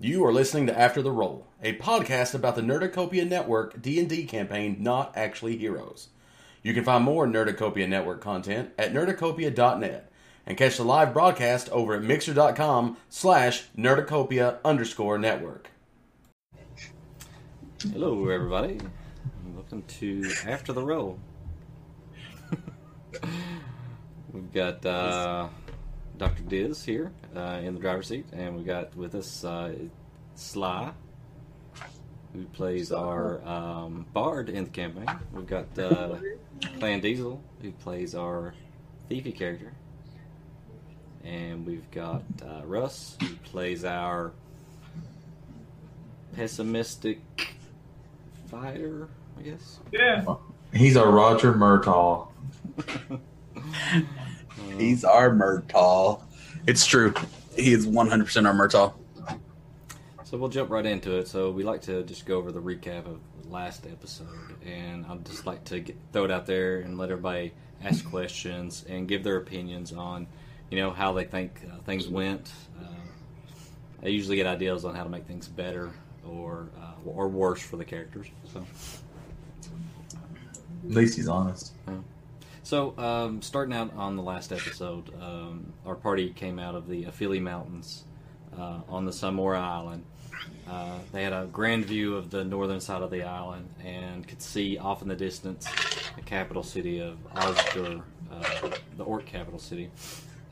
You are listening to After the Roll, a podcast about the Nerdacopia Network D&D campaign Not Actually Heroes. You can find more Nerdacopia Network content at nerdacopia.net and catch the live broadcast over at mixer.com slash nerdacopia underscore network. Hello, everybody. Welcome to After the Roll. We've got uh, Dr. Diz here uh, in the driver's seat, and we've got with us uh, Sly, who plays our um, bard in the campaign. We've got uh, Clan Diesel, who plays our thiefy character. And we've got uh, Russ, who plays our pessimistic fighter, I guess. Yeah. He's our Roger Murtaugh. He's our Murtaugh. It's true. He is 100% our Murtaugh. So we'll jump right into it. So we like to just go over the recap of last episode, and I'd just like to get, throw it out there and let everybody ask questions and give their opinions on, you know, how they think uh, things went. Uh, I usually get ideas on how to make things better or uh, or worse for the characters. So. At least he's honest. So, um, starting out on the last episode, um, our party came out of the Afili Mountains uh, on the Samora Island. Uh, they had a grand view of the northern side of the island and could see off in the distance the capital city of Osgur, uh, the Orc capital city.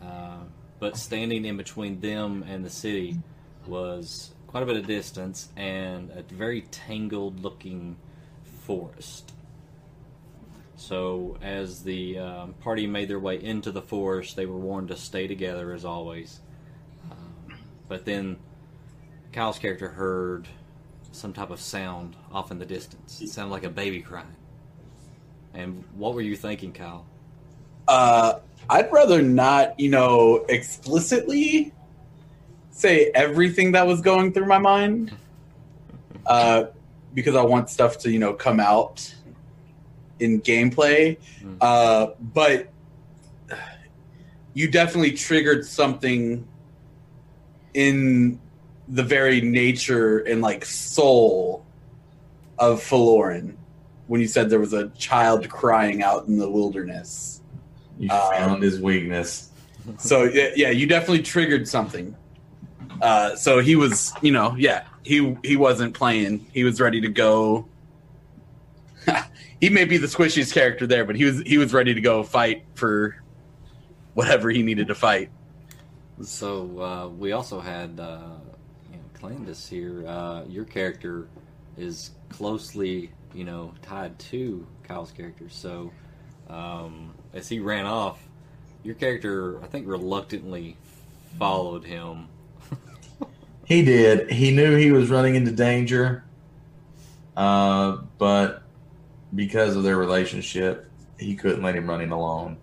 Uh, but standing in between them and the city was quite a bit of distance and a very tangled looking forest. So, as the um, party made their way into the forest, they were warned to stay together as always. Um, but then Kyle's character heard some type of sound off in the distance. It sounded like a baby crying. And what were you thinking, Kyle? Uh, I'd rather not, you know, explicitly say everything that was going through my mind uh, because I want stuff to, you know, come out in gameplay. Mm. Uh, but you definitely triggered something in the very nature and like soul of Faloran when you said there was a child crying out in the wilderness. You Um, found his weakness. So yeah, yeah, you definitely triggered something. Uh, so he was, you know, yeah, he he wasn't playing. He was ready to go. he may be the squishiest character there, but he was he was ready to go fight for whatever he needed to fight. So, uh, we also had uh, you know, Clan Diesel here. Uh, your character is closely, you know, tied to Kyle's character. So, um, as he ran off, your character, I think, reluctantly followed him. He did. He knew he was running into danger, uh, but because of their relationship, he couldn't let him run him alone.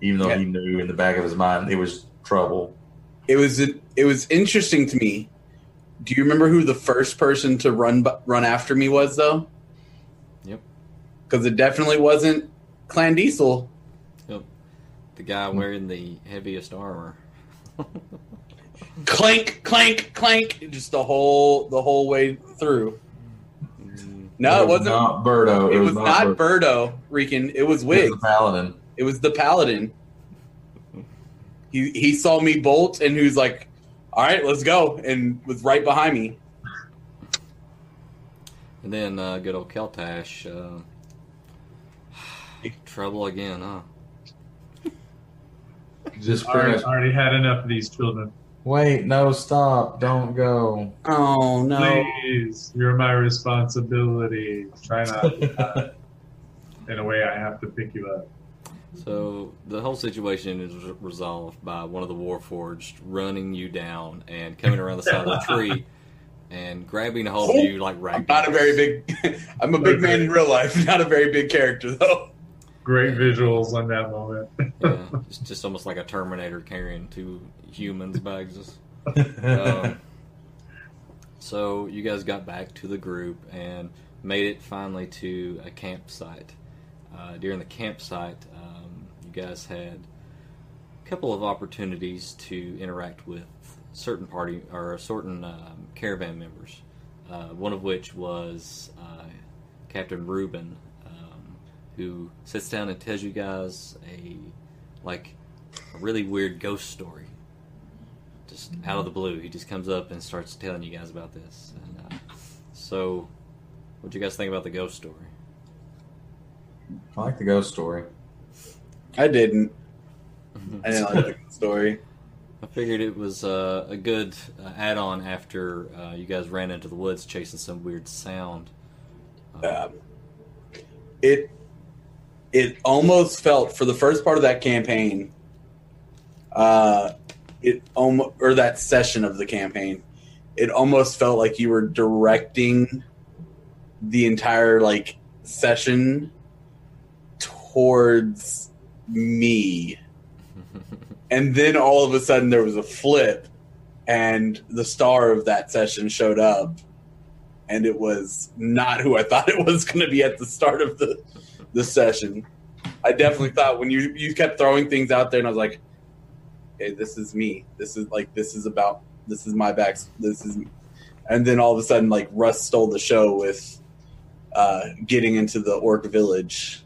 Even though Yeah. he knew in the back of his mind it was trouble. It was it was interesting to me. Do you remember who the first person to run run after me was though? Yep. Because it definitely wasn't Clan Diesel. Yep. The guy wearing the heaviest armor. clank, clank, clank, just the whole the whole way through. No, it wasn't. not Birdo. it was not Birdo. Birdo, Rican. It was It was the Paladin. It was the Paladin. He he saw me bolt and he was like, "All right, let's go," and was right behind me. And then uh, good old Keltash. Uh, trouble again, huh? Just Already, already had enough of these children. Wait, no, stop. Don't go. Oh no! Please, you're my responsibility. Try not to. In a way, I have to pick you up. So the whole situation is resolved by one of the Warforged running you down and coming around the side of the tree and grabbing a hold of oh, you like I'm rag. not a very big. I'm a big man in real life, not a very big character though. Great visuals on that moment. Yeah, it's just almost like a Terminator carrying two humans bags. Um, so you guys got back to the group and made it finally to a campsite. Uh, during the campsite, um, you guys had a couple of opportunities to interact with certain party or certain um, caravan members. Uh, one of which was uh, Captain Reuben, who sits down and tells you guys a like a really weird ghost story. Just out of the blue, he just comes up and starts telling you guys about this. And, uh, so, what do you guys think about the ghost story? I like the ghost story. I didn't. I didn't like the story. I figured it was uh, a good uh, add-on after uh, you guys ran into the woods chasing some weird sound. Um, it it almost felt for the first part of that campaign, uh, it almost or that session of the campaign, it almost felt like you were directing the entire like session towards me. And then all of a sudden there was a flip and the star of that session showed up and it was not who i thought it was going to be at the start of the the session i definitely thought when you you kept throwing things out there and i was like okay this is me this is like this is about this is my back this is and then all of a sudden like russ stole the show with uh getting into the orc village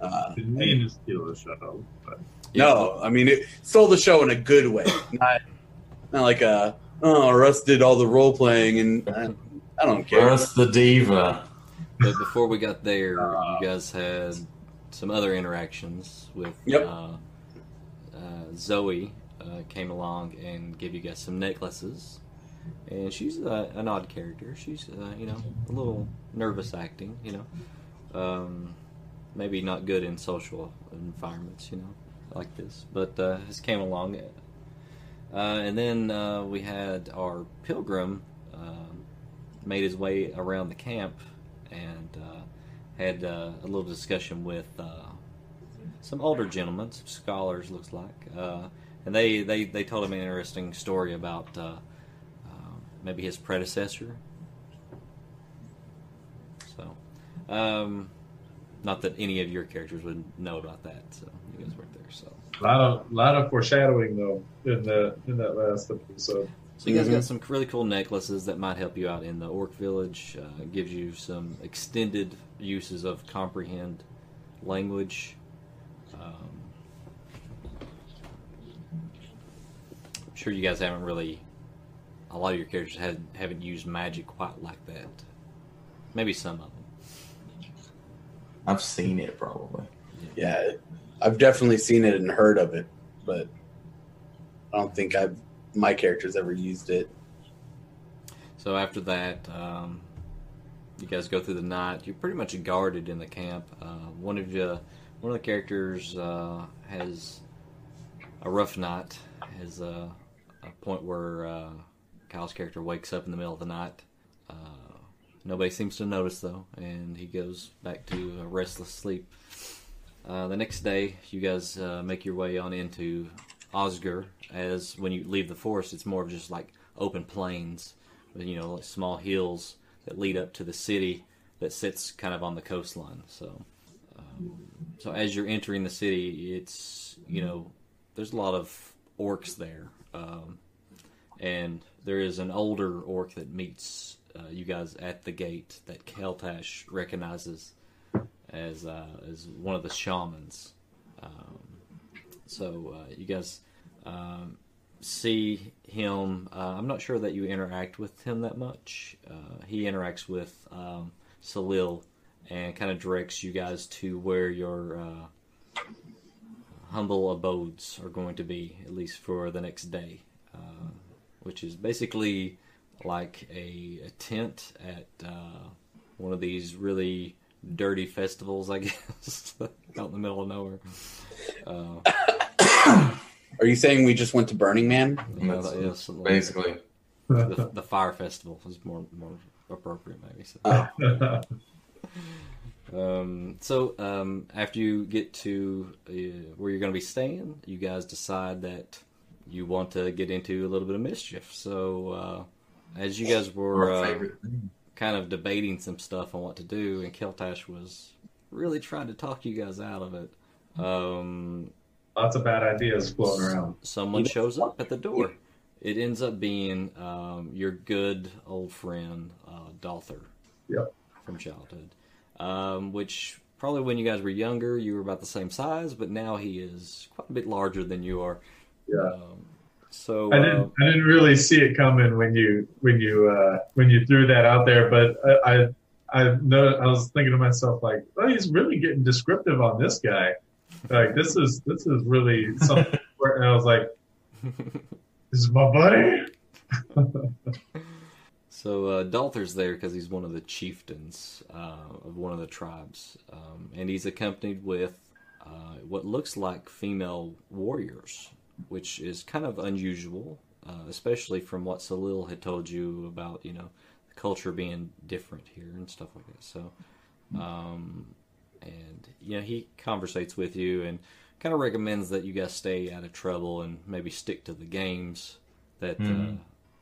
uh Didn't mean to steal the show, but no, I mean it stole the show in a good way, not not like a oh Russ did all the role playing and I, I don't care. Russ the diva. But before we got there, you guys had some other interactions with Yep. uh, uh, Zoe. Uh, came along and gave you guys some necklaces, and she's uh, an odd character. She's uh, you know a little nervous acting. You know, um, maybe not good in social environments. You know, like this, but uh, has came along. Uh, and then uh, we had our pilgrim um made his way around the camp and uh, had uh, a little discussion with uh, some older gentlemen, some scholars, looks like, and they, they, they told him an interesting story about uh, maybe his predecessor. So, um, not that any of your characters would know about that, so you guys weren't there. So, a lot of lot of foreshadowing though in the in that last episode. So you guys Mhm. got some really cool necklaces that might help you out in the Orc Village. Uh, gives you some extended uses of comprehend language. Um, I'm sure you guys haven't really. A lot of your characters had, haven't used magic quite like that. Maybe some of them. I've seen it probably. Yeah, I've definitely seen it and heard of it, but I don't think I've my character's ever used it. So after that, um, you guys go through the night. You're pretty much guarded in the camp. Uh, one of you, one of the characters uh, has a rough night. Has a, a point where uh, Kyle's character wakes up in the middle of the night. Uh, nobody seems to notice though, and he goes back to a restless sleep. Uh, the next day, you guys uh, make your way on into Osgur. As when you leave the forest, it's more of just like open plains, you know, like small hills that lead up to the city that sits kind of on the coastline. So, um, so as you're entering the city, it's you know, there's a lot of orcs there, um, and there is an older orc that meets uh, you guys at the gate that Keltash recognizes as uh, as one of the shamans. Um, so uh, you guys um, see him. Uh, I'm not sure that you interact with him that much. Uh, he interacts with um, Salil and kind of directs you guys to where your uh, humble abodes are going to be, at least for the next day, uh, which is basically like a, a tent at uh, one of these really dirty festivals, I guess, out in the middle of nowhere. Are you saying we just went to Burning Man? you know, That's yeah, something like Basically, the, the fire festival is more more appropriate, maybe. So. Oh. Um, so um, after you get to uh, where you're going to be staying, you guys decide that you want to get into a little bit of mischief. So uh, as you guys were uh, kind of debating some stuff on what to do, and Keltash was really trying to talk you guys out of it. Um, Lots of bad ideas floating around. someone You shows up at the door. It ends up being um, your good old friend uh, Dalther Yep. from childhood, um, which probably when you guys were younger, you were about the same size, but now he is quite a bit larger than you are. Yeah. Um, so I uh, didn't. I didn't really see it coming when you when you uh, when you threw that out there. But I, I I know I was thinking to myself like, well, he's really getting descriptive on this guy. Like this is this is really something. where, and I was like, this is my buddy. So uh, Dalther's there because he's one of the chieftains uh, of one of the tribes, um, and he's accompanied with uh, what looks like female warriors, which is kind of unusual, uh, especially from what Salil had told you about, you know, the culture being different here and stuff like that. So, um, and you know, he conversates with you and kind of recommends that you guys stay out of trouble and maybe stick to the games that. Uh, Mhm.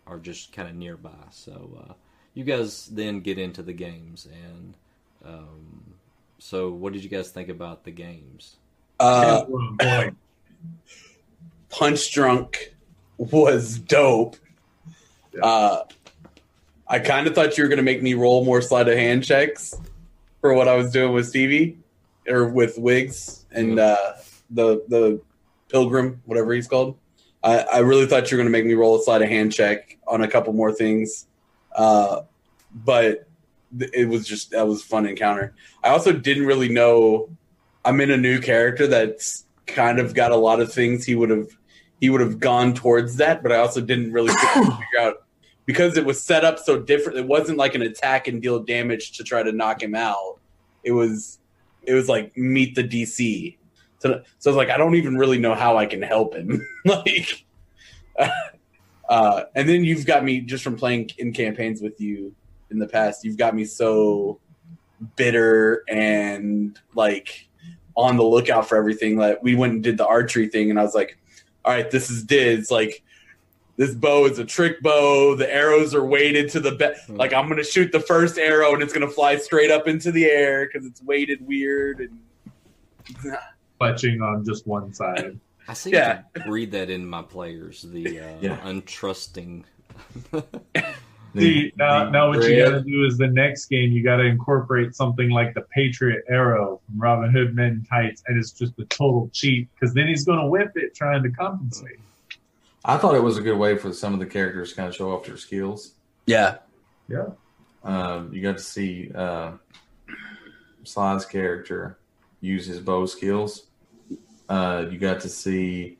are just kind of nearby. So uh, you guys then get into the games, and um, so what did you guys think about the games? Uh. Punch Drunk was dope. Uh, I kind of thought you were going to make me roll more sleight of hand checks for what I was doing with Stevie or with Wiggs and uh, the the Pilgrim, whatever he's called. I, I really thought you were going to make me roll a sleight of hand check on a couple more things, uh, but th- it was just that was a fun encounter. I also didn't really know I'm in a new character that's kind of got a lot of things he would have he would have gone towards that, but I also didn't really figure out because it was set up so different. It wasn't like an attack and deal damage to try to knock him out. It was it was like meet the DC. So so I was like, I don't even really know how I can help him. like, uh, and then you've got me just from playing in campaigns with you in the past. You've got me so bitter and like on the lookout for everything. Like we went and did the archery thing, and I was like, "All right, this is Diz. Like this bow is a trick bow. The arrows are weighted to the be- like I'm gonna shoot the first arrow, and it's gonna fly straight up into the air because it's weighted weird." And clutching on just one side. I seem Yeah. to read that in my players, the uh, Yeah. untrusting. See, now, the now what you got to do is the next game you got to incorporate something like the Patriot Arrow from Robin Hood Men in Tights, and it's just a total cheat because then he's going to whip it trying to compensate. I thought it was a good way for some of the characters to kind of show off their skills. yeah, Yeah, Um, you got to see uh, Sly's character use his bow skills. Uh, you got to see,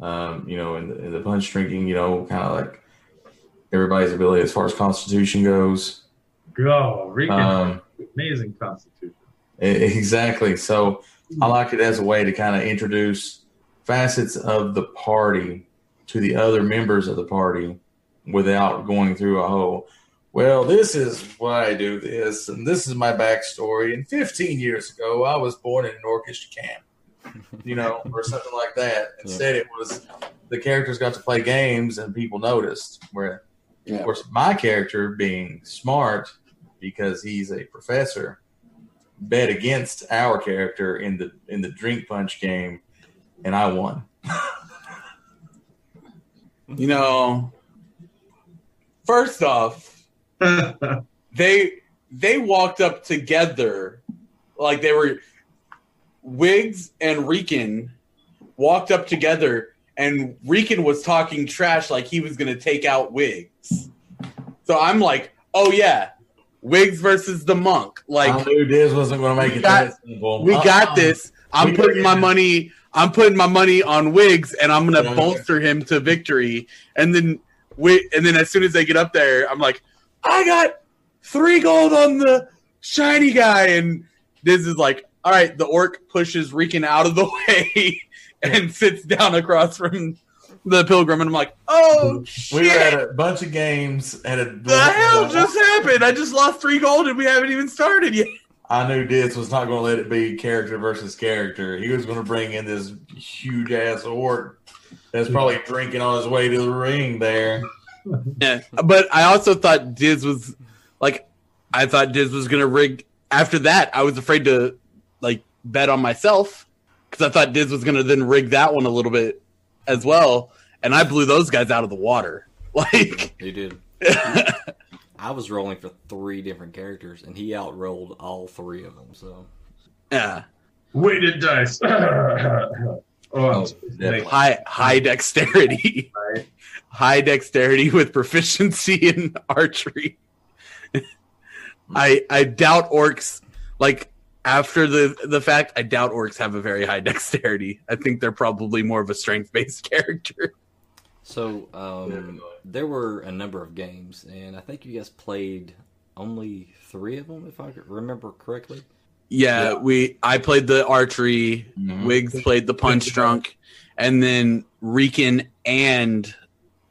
um, you know, in the, in the punch drinking, you know, kind of like everybody's ability as far as constitution goes. go Regan, Um, amazing constitution. Exactly. So I like it as a way to kind of introduce facets of the party to the other members of the party without going through a whole, well, this is why I do this, and this is my backstory. And 15 years ago, I was born in an orchestra camp, you know, or something like that. Instead, it was the characters got to play games and people noticed. Where, Yeah. of course, my character being smart because he's a professor bet against our character in the in the drink punch game, and I won. you know. First off, they they walked up together like they were Wiggs and Rican walked up together and Rican was talking trash like he was gonna take out Wiggs. So I'm like, oh yeah, Wiggs versus the monk. Like I knew Diz wasn't going to make We it got- that simple. we got Uh-uh. this. I'm We putting my money. I'm putting my money on Wiggs, and I'm gonna bolster him to victory. And then, we, and then as soon as they get up there, I'm like, I got three gold on the shiny guy, and this is like, all right. The orc pushes Rican out of the way and sits down across from the pilgrim, and I'm like, oh shit. We were at a bunch of games at a. the hell just happened? I just lost three gold and we haven't even started yet. I knew Diz was not going to let it be character versus character. He was going to bring in this huge ass orc that's probably drinking on his way to the ring there. Yeah, but I also thought Diz was like, I thought Diz was gonna rig. After that, I was afraid to like bet on myself because I thought Diz was going to then rig that one a little bit as well, and I blew those guys out of the water. Like, You did. I was rolling for three different characters, and he outrolled all three of them. So yeah, Weighted dice. oh, Oh, high high dexterity, Right. high dexterity with proficiency in archery. I I doubt orcs like after the the fact. I doubt orcs have a very high dexterity. I think they're probably more of a strength based character. So um, there were a number of games, and I think you guys played only three of them, if I could remember correctly. Yeah, Yeah. we I played the archery, Mhm. Wiggs played the punch drunk, and then Rican and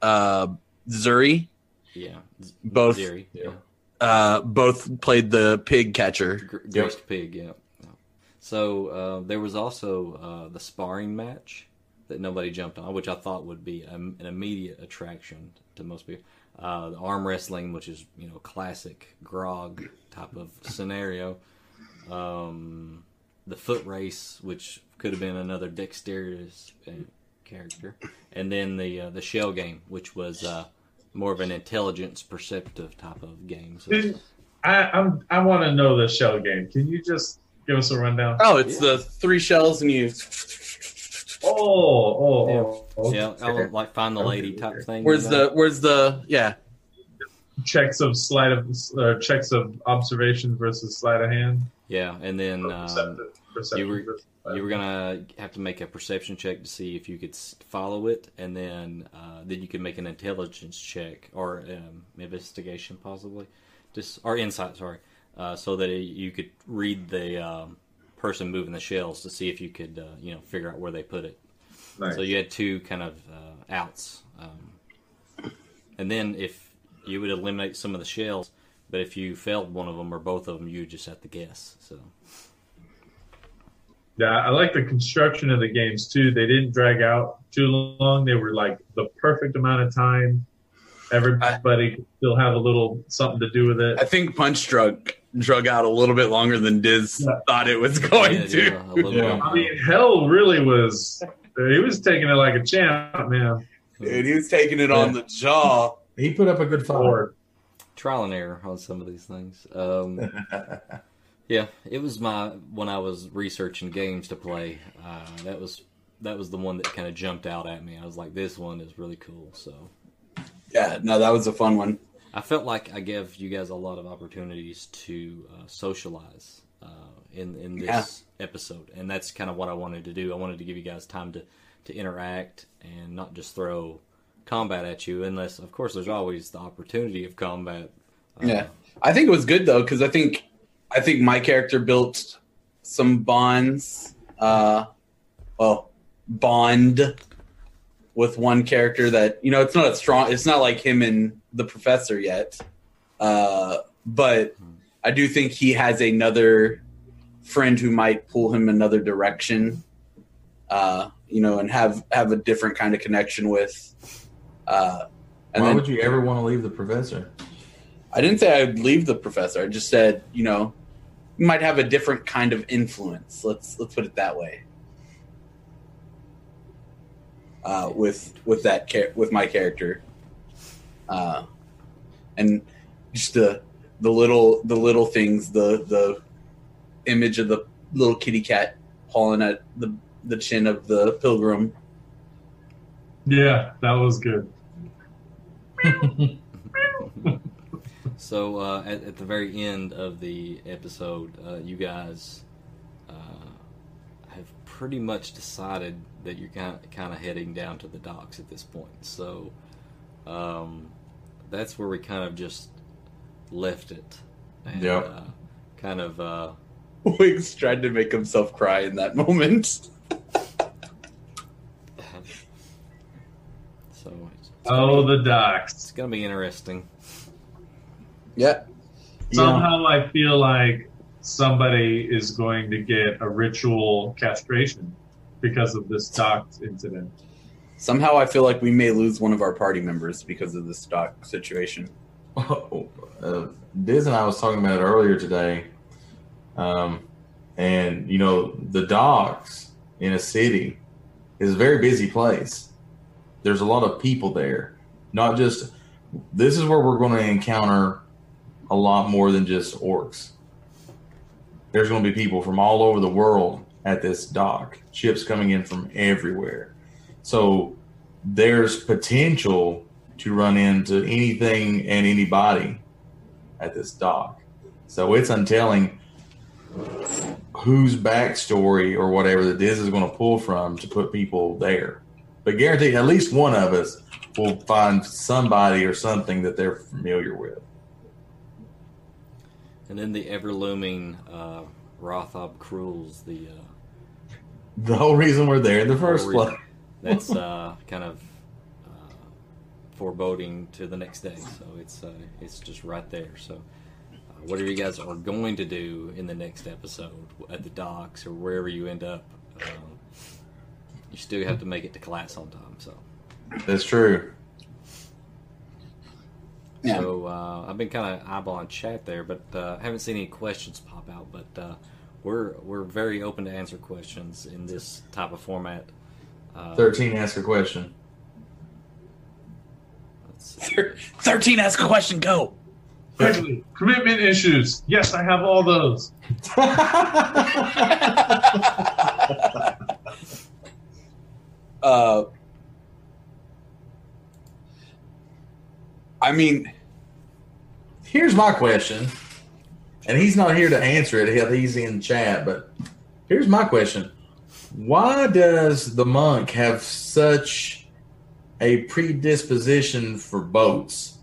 uh Ziri Yeah, Both. Ziri, yeah. uh both played the pig catcher. Gr- Ghost Pig, yeah. yeah. So uh, there was also uh, the sparring match that nobody jumped on, which I thought would be an immediate attraction to most people. Uh, the arm wrestling, which is you know classic grog type of scenario. Um, the foot race, which could have been another dexterous uh, character, and then the uh, the shell game, which was uh, more of an intelligence perceptive type of game. So, I, I'm, I want to know the shell game. Can you just give us a rundown? Oh, it's the three shells and you Oh, oh, oh. oh. Yeah, I would like find the lady type thing. Where's you know? the where's the yeah. Checks of sleight of uh, checks of observation versus sleight of hand. yeah, and then Or um, perceptive- you were- you were gonna have to make a perception check to see if you could follow it, and then uh, then you could make an intelligence check or um, investigation possibly, just or insight, sorry, uh, so that it, you could read the um, person moving the shells to see if you could uh, you know figure out where they put it. Nice. So you had two kind of uh, outs, um, and then if you would eliminate some of the shells, but if you failed one of them or both of them, you just have to guess. So Yeah, I like the construction of the games too. They didn't drag out too long. They were like the perfect amount of time. Everybody could still have a little something to do with it. I think punch drug drug out a little bit longer than Diz Yeah. thought it was going Yeah, to. yeah, Yeah. I mean, hell really was. He was taking it like a champ, man. Dude, he was taking it on the jaw. He put up a good fight. Trial and error on some of these things. Um, yeah, it was my when I was researching games to play. Uh, that was that was the one that kind of jumped out at me. I was like, this one is really cool. So Yeah, no, that was a fun one. I felt like I gave you guys a lot of opportunities to uh, socialize uh, in in this episode, and that's kind of what I wanted to do. I wanted to give you guys time to to interact and not just throw combat at you, unless of course there's always the opportunity of combat. Uh, Yeah. I think it was good though because I think I think my character built some bonds. Uh, well, bond with one character that you know it's not a strong. It's not like him and the professor yet, uh, but I do think he has another friend who might pull him another direction. Uh, you know, and have have a different kind of connection with. Uh, and Why then, would you ever want to leave the professor? I didn't say I'd leave the professor. I just said, you know, you might have a different kind of influence. Let's let's put it that way. Uh, with with that char- with my character, uh, and just the the little the little things, the the image of the little kitty cat pawing at the the chin of the pilgrim. yeah, that was good. So uh, at, at the very end of the episode, uh, you guys uh, have pretty much decided that you're kind of, kind of heading down to the docks at this point. So um, that's where we kind of just left it. And, Yep. uh, kind of. Uh, Wiggs tried to make himself cry in that moment. so it's, Oh, the docks. it's going to be interesting. Yeah. Somehow I feel like somebody is going to get a ritual castration because of this docked incident. Somehow I feel like we may lose one of our party members because of this dock situation. uh, Diz and I was talking about it earlier today, um, and you know the docks in a city is a very busy place. There's a lot of people there. Not just this is where we're going to encounter a lot more than just orcs. There's going to be people from all over the world at this dock. Ships coming in from everywhere. So there's potential to run into anything and anybody at this dock. So it's untelling whose backstory or whatever that this is going to pull from to put people there. But guarantee at least one of us will find somebody or something that they're familiar with. And then the ever looming uh, Rothob Cruels, the uh, The whole reason we're there in the first place. that's uh, kind of uh, foreboding to the next day. So it's uh, it's just right there. So uh, whatever you guys are going to do in the next episode at the docks or wherever you end up, um, you still have to make it to class on time. So. That's true. So uh, I've been kind of eyeballing chat there, but uh, haven't seen any questions pop out. But uh, we're we're very open to answer questions in this type of format. Uh, 13, ask a question. Thirteen. Ask a question. Go. Quickly, commitment issues. Yes, I have all those. Uh, I mean, Here's my question, and he's not here to answer it. He's in chat, but here's my question: Why does the monk have such a predisposition for boats?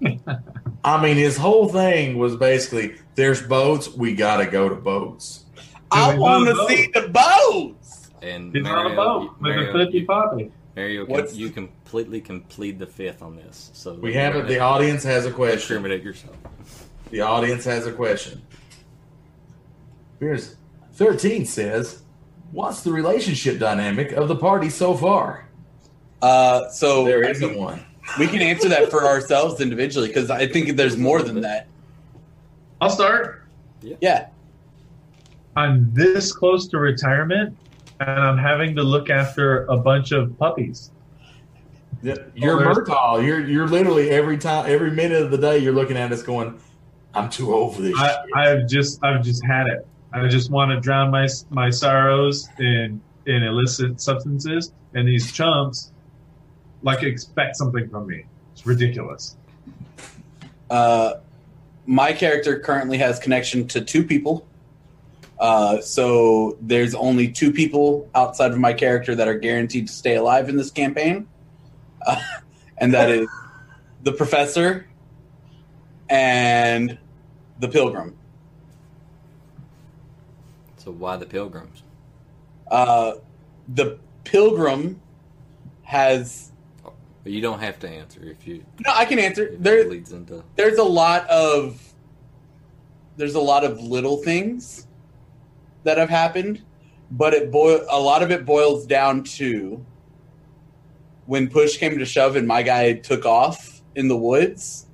I mean, his whole thing was basically: "There's boats, we got to go to boats." I want to see the boats. and He's on a Mario, boat you- with Mario, a 50 you, poppy. Mario can, What's- you completely can plead the fifth on this. So We have it. The audience has a question. Discriminate yourself. The audience has a question. Here's 13 says, What's the relationship dynamic of the party so far? Uh, so There I isn't mean, one. we can answer that for ourselves individually because I think there's more than that. I'll start. Yeah. I'm this close to retirement, and I'm having to look after a bunch of puppies. You're there's- Murtaugh. You're you're literally every time, every minute of the day, you're looking at us going, "I'm too old for this." I, shit." I've just I've just had it. I just want to drown my my sorrows in in illicit substances, and these chumps like expect something from me. It's ridiculous. Uh, my character currently has connection to two people. Uh, so there's only two people outside of my character that are guaranteed to stay alive in this campaign, uh, and that is the professor and the pilgrim. So why the pilgrims? Uh, the pilgrim has you don't have to answer if you. no. I can answer. There, leads into. there's a lot of there's a lot of little things that have happened, but it boil a lot of it boils down to when push came to shove and my guy took off in the woods.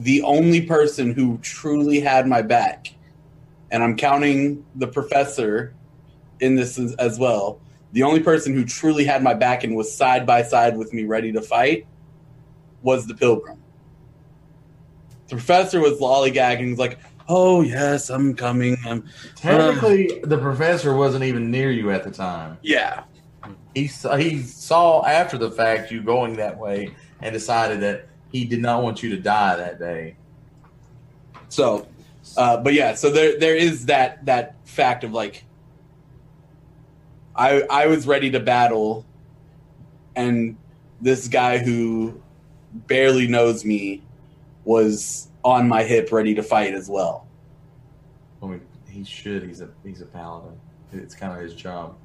The only person who truly had my back, and I'm counting the professor in this as, well. The only person who truly had my back and was side by side with me, ready to fight, was the pilgrim the professor was lollygagging, like, "Oh yes, I'm coming." I'm Technically, the professor wasn't even near you at the time. yeah, He he saw after the fact you going that way and decided that he did not want you to die that day. so, uh, but yeah, so there there is that that fact of like, I I was ready to battle, and this guy who barely knows me was on my hip, ready to fight as well. I mean, he should. He's a he's a paladin. It's kind of his job.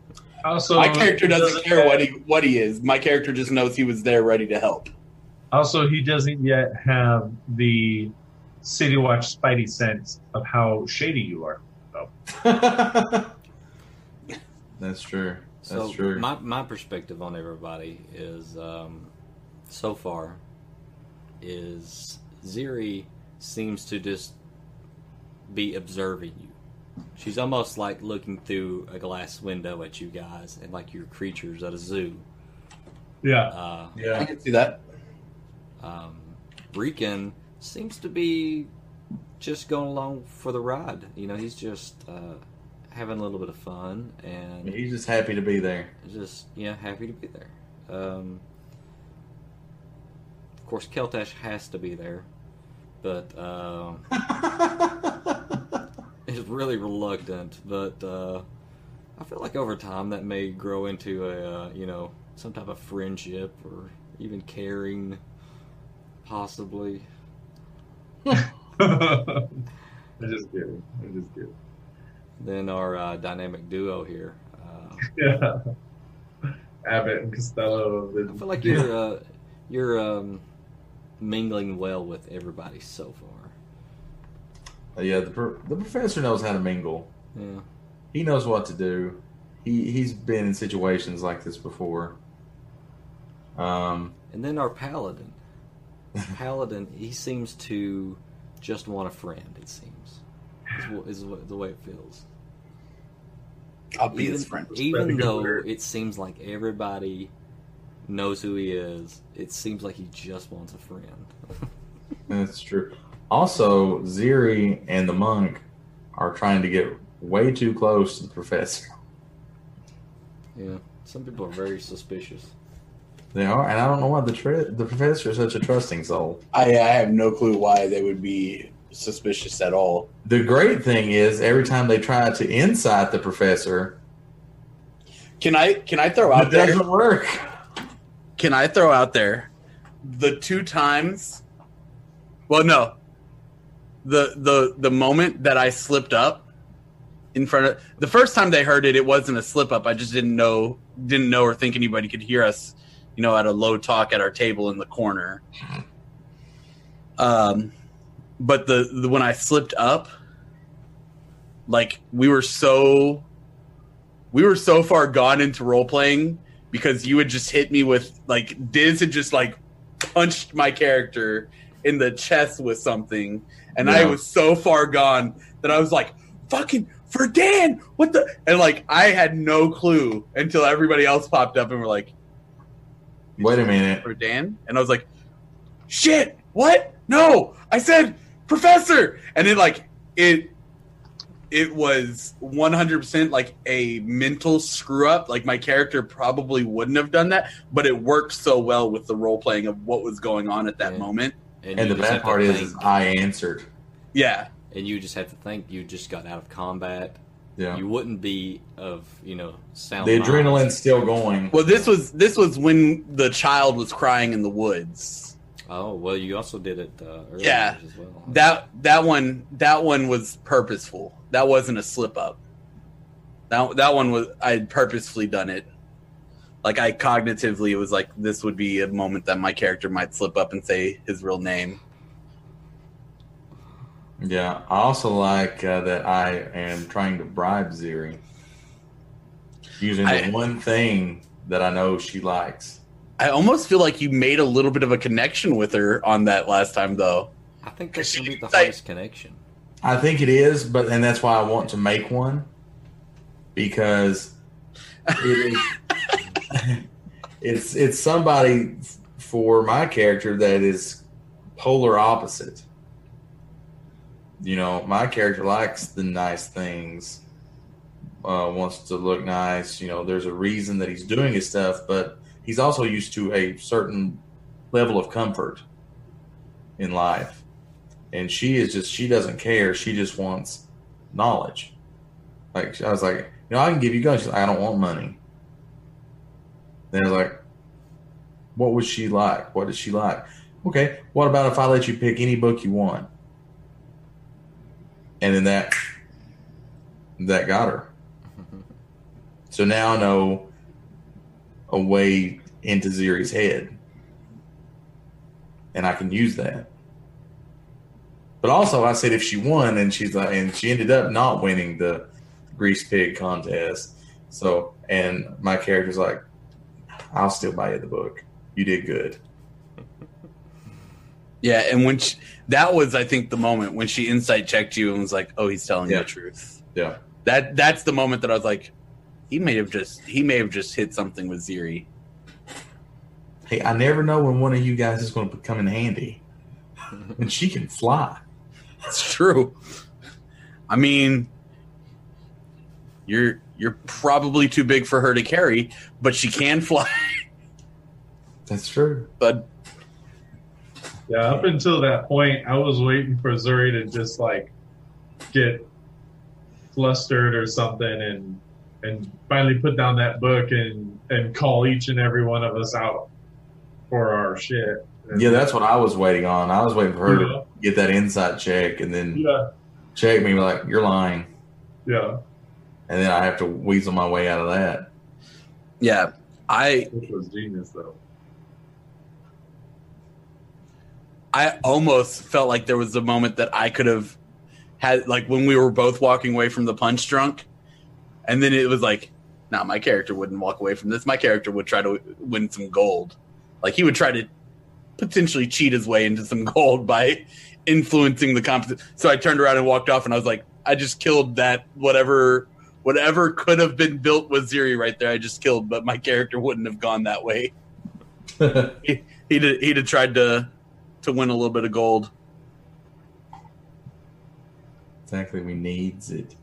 Also, My character he doesn't care have- what he what he is. My character just knows he was there, ready to help. Also, he doesn't yet have the City Watch Spidey sense of how shady you are. That's true. That's So true. my my perspective on everybody is um, so far is Ziri seems to just be observing you. She's almost like looking through a glass window at you guys and like you're creatures at a zoo. Yeah. Uh, I can see that. Um, Rican seems to be just going along for the ride. You know, he's just uh, having a little bit of fun and He's just happy to be there. just yeah, happy to be there. Um, of course, Keltash has to be there, but um is really reluctant. But uh, I feel like over time that may grow into a uh, you know some type of friendship or even caring, possibly. I'm just kidding. I'm just kidding. Then our uh, dynamic duo here. Uh, Yeah. Abbott and Costello. I feel like you're uh, you're um, mingling well with everybody so far. Uh, yeah, the, pro- the professor knows how to mingle. Yeah. He knows what to do. He he's been in situations like this before. Um, And then our paladin. Paladin, he seems to just want a friend. It seems is, wh- is wh- the way it feels. I'll be even his friend. even though word. it seems like everybody knows who he is, it seems like he just wants a friend. that's true. Also, Ziri and the monk are trying to get way too close to the professor. yeah. Some people are very suspicious. They are, and I don't know why the tre- the professor is such a trusting soul. I, I have no clue why they would be suspicious at all. The great thing is, every time they try to incite the professor, Can I can I throw it out there? doesn't work. Can I throw out there the two times? Well, no. The the the moment that I slipped up in front of the first time they heard it, it wasn't a slip up. I just didn't know didn't know or think anybody could hear us, you know, at a low talk at our table in the corner. Um, but the, the when I slipped up, like we were so we were so far gone into role playing because you had just hit me with like Diz had just like punched my character in the chest with something, and I was so far gone that I was like, "Fucking for Dan, what the?" And like I had no clue until everybody else popped up and were like, Wait a minute. "For Dan," and I was like, "Shit, what? No, I said Professor," and then like it. It was 100% like a mental screw up. Like my character probably wouldn't have done that, but it worked so well with the role playing of what was going on at that Yeah. moment. And you the bad part is, is I answered. Yeah. and you just have to think you just got out of combat. Yeah. You wouldn't be of you know sound. The mind. adrenaline's still going. Well, this was this was when the child was crying in the woods. Oh well, you also did it uh, earlier Yeah. as well. That that one that one was purposeful. That wasn't a slip up. That that one was I had purposefully done it. Like I cognitively it was like this would be a moment that my character might slip up and say his real name. Yeah. I also like uh, that I am trying to bribe Ziri using the one thing that I know she likes. I almost feel like you made a little bit of a connection with her on that last time though. I think that's gonna be the Like- hardest connection. I think it is, but and that's why I want to make one because it is it's it's somebody for my character that is polar opposite. You know, my character likes the nice things, uh, wants to look nice. You know, there's a reason that he's doing his stuff, but he's also used to a certain level of comfort in life. And she is just she doesn't care she just wants knowledge. Like i was like you know i can give you guns She's like, i don't want money. Then i was like what would she like? What does she like? Okay what about if i let you pick any book you want and then that that got her so now i know a way into ziri's head and i can use that but also, I said if she won, and she's like, and she ended up not winning the grease pig contest. So, and my character's like, I'll still buy you the book. You did good. Yeah, and when she, that was I think the moment when she insight checked you and was like, "Oh, he's telling Yeah. the truth." Yeah. That that's the moment that I was like, he may have just he may have just hit something with Ziri. Hey, I never know when one of you guys is going to come in handy. and she can fly. It's true. I mean, you're you're probably too big for her to carry, but she can fly. That's true. But Yeah, up until that point, I was waiting for Ziri to just like get flustered or something, and and finally put down that book and and call each and every one of us out for our shit. And- Yeah, that's what I was waiting on. I was waiting for her Yeah. to get that inside check and then yeah, check me like, you're lying. yeah, And then I have to weasel my way out of that. yeah, I which was genius though. I almost felt like there was a moment that I could have had like when we were both walking away from the punch drunk, and then it was like, nah, my character wouldn't walk away from this. My character would try to win some gold. Like he would try to potentially cheat his way into some gold by influencing the competition. So I turned around and walked off, and I was like, I just killed that whatever whatever could have been built with Ziri right there. I just killed, but my character wouldn't have gone that way. He'd have, he'd have tried to to win a little bit of gold. exactly. We needs it.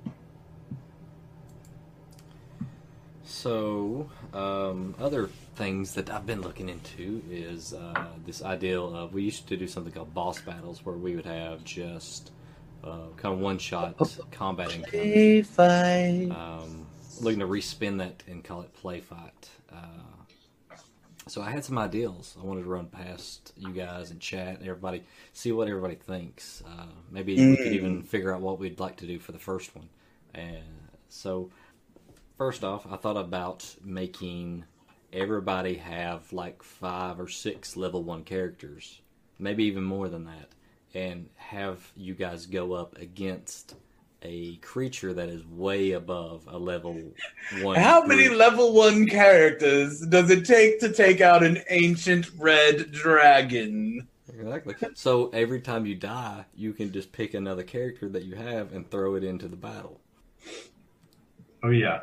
So, um, other things that I've been looking into is uh, this ideal of we used to do something called boss battles where we would have just uh, kind of one shot combat encounters. Um, looking to respin that and call it play fight. So I had some ideals I wanted to run past you guys and chat, and everybody, see what everybody thinks. Uh, maybe we could even figure out what we'd like to do for the first one. And so, first off, I thought about making everybody have like five or six level one characters, maybe even more than that, and have you guys go up against a creature that is way above a level one. How many group. level one characters does it take to take out an ancient red dragon? Exactly. So every time you die, you can just pick another character that you have and throw it into the battle. Oh yeah,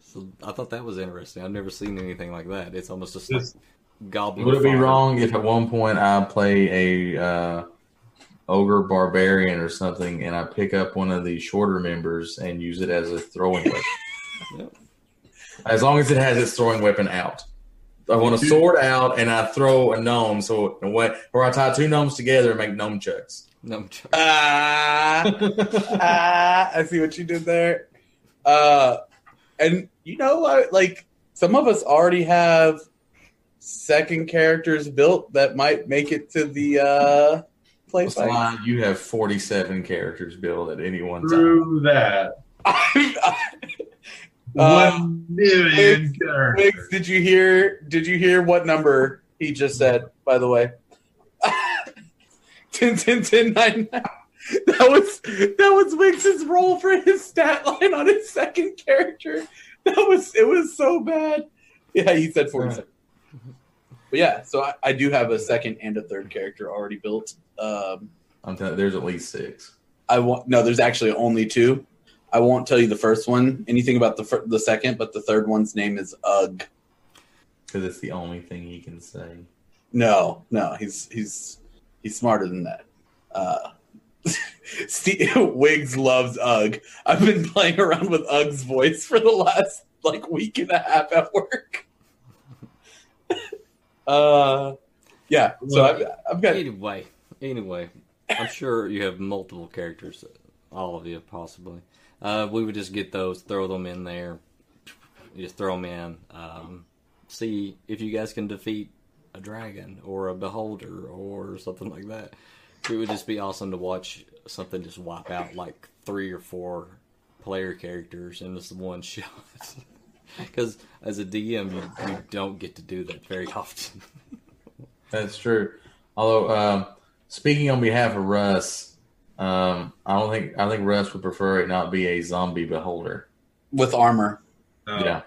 So I thought that was interesting. I've never seen anything like that. It's almost just This- like goblin. Would it be fodder. wrong if at one point I play a uh, ogre barbarian or something, and I pick up one of the shorter members and use it as a throwing weapon? Yep. As long as it has its throwing weapon out. I want a sword out, and I throw a gnome. So in a way, or I tie two gnomes together and make gnome chucks. No, I'm joking. Ah, ah, I see what you did there. Uh, and you know what? Like some of us already have second characters built that might make it to the uh, play fight. Sly, you have forty-seven characters built at any one time. through that Uh, one million Wiggs. Wiggs, did you hear? Did you hear what number he just said? By the way, ten, ten, ten, nine. nine. That was that was Wiggs's roll for his stat line on his second character. That was it was so bad. Yeah, he said forty-seven. But yeah, so I, I do have a second and a third character already built. Um, I'm telling there's at least six. I want no. There's actually only two. I won't tell you the first one anything about the fir- the second, but the third one's name is Ugg. Because it's the only thing he can say. No, no, he's he's he's smarter than that. Uh, Steve, Wiggs loves Ugg. I've been playing around with Ugg's voice for the last like week and a half at work. uh, yeah. So I've, I've got Anyway, anyway, I'm sure you have multiple characters, all of you possibly. Uh, we would just get those, throw them in there, just throw them in. Um, see if you guys can defeat a dragon or a beholder or something like that. It would just be awesome to watch something just wipe out like three or four player characters in this one shot. Because as a DM, you, you don't get to do that very often. That's true. Although, um, speaking on behalf of Russ, um, I don't think I think Russ would prefer it not be a zombie beholder. with armor. No, Yeah,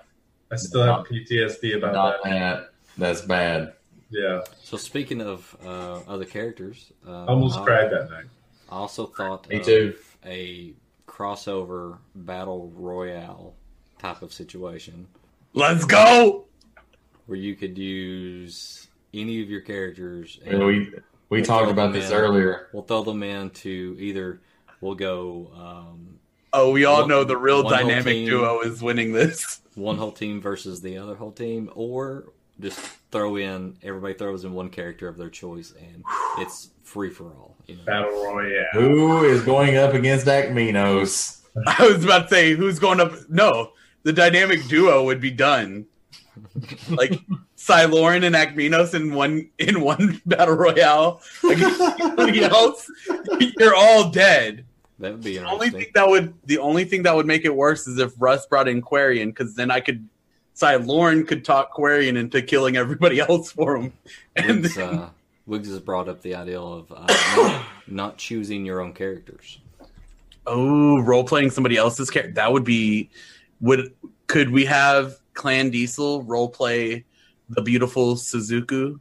I still have PTSD about not that. that. That's bad. Yeah, So speaking of uh, other characters, uh, almost I, cried that night. I also thought Me of too. a crossover battle royale type of situation Let's go. where you could use any of your characters. You know, we we We'll talked about this in. earlier. We'll throw them into either we'll go um, Oh, we all One- know the real dynamic team. duo is winning this. one whole team versus the other whole team, or just throw in everybody throws in one character of their choice, and it's free for all. You know, Battle Royale. Who is going up against Acminos? I was about to say who's going up. No, the dynamic duo would be done. Like Siloran and Acminos in one in one battle royale against anybody else. You're all dead. that would be The only thing that would the only thing that would make it worse is if Russ brought in Quarian, because then I could Siloran could talk Quarian into killing everybody else for him. And Wiggs, then, uh, Wiggs has brought up the idea of uh, not, not choosing your own characters. oh, role playing somebody else's character that would be would could we have Clan Diesel role play the beautiful Suzuku?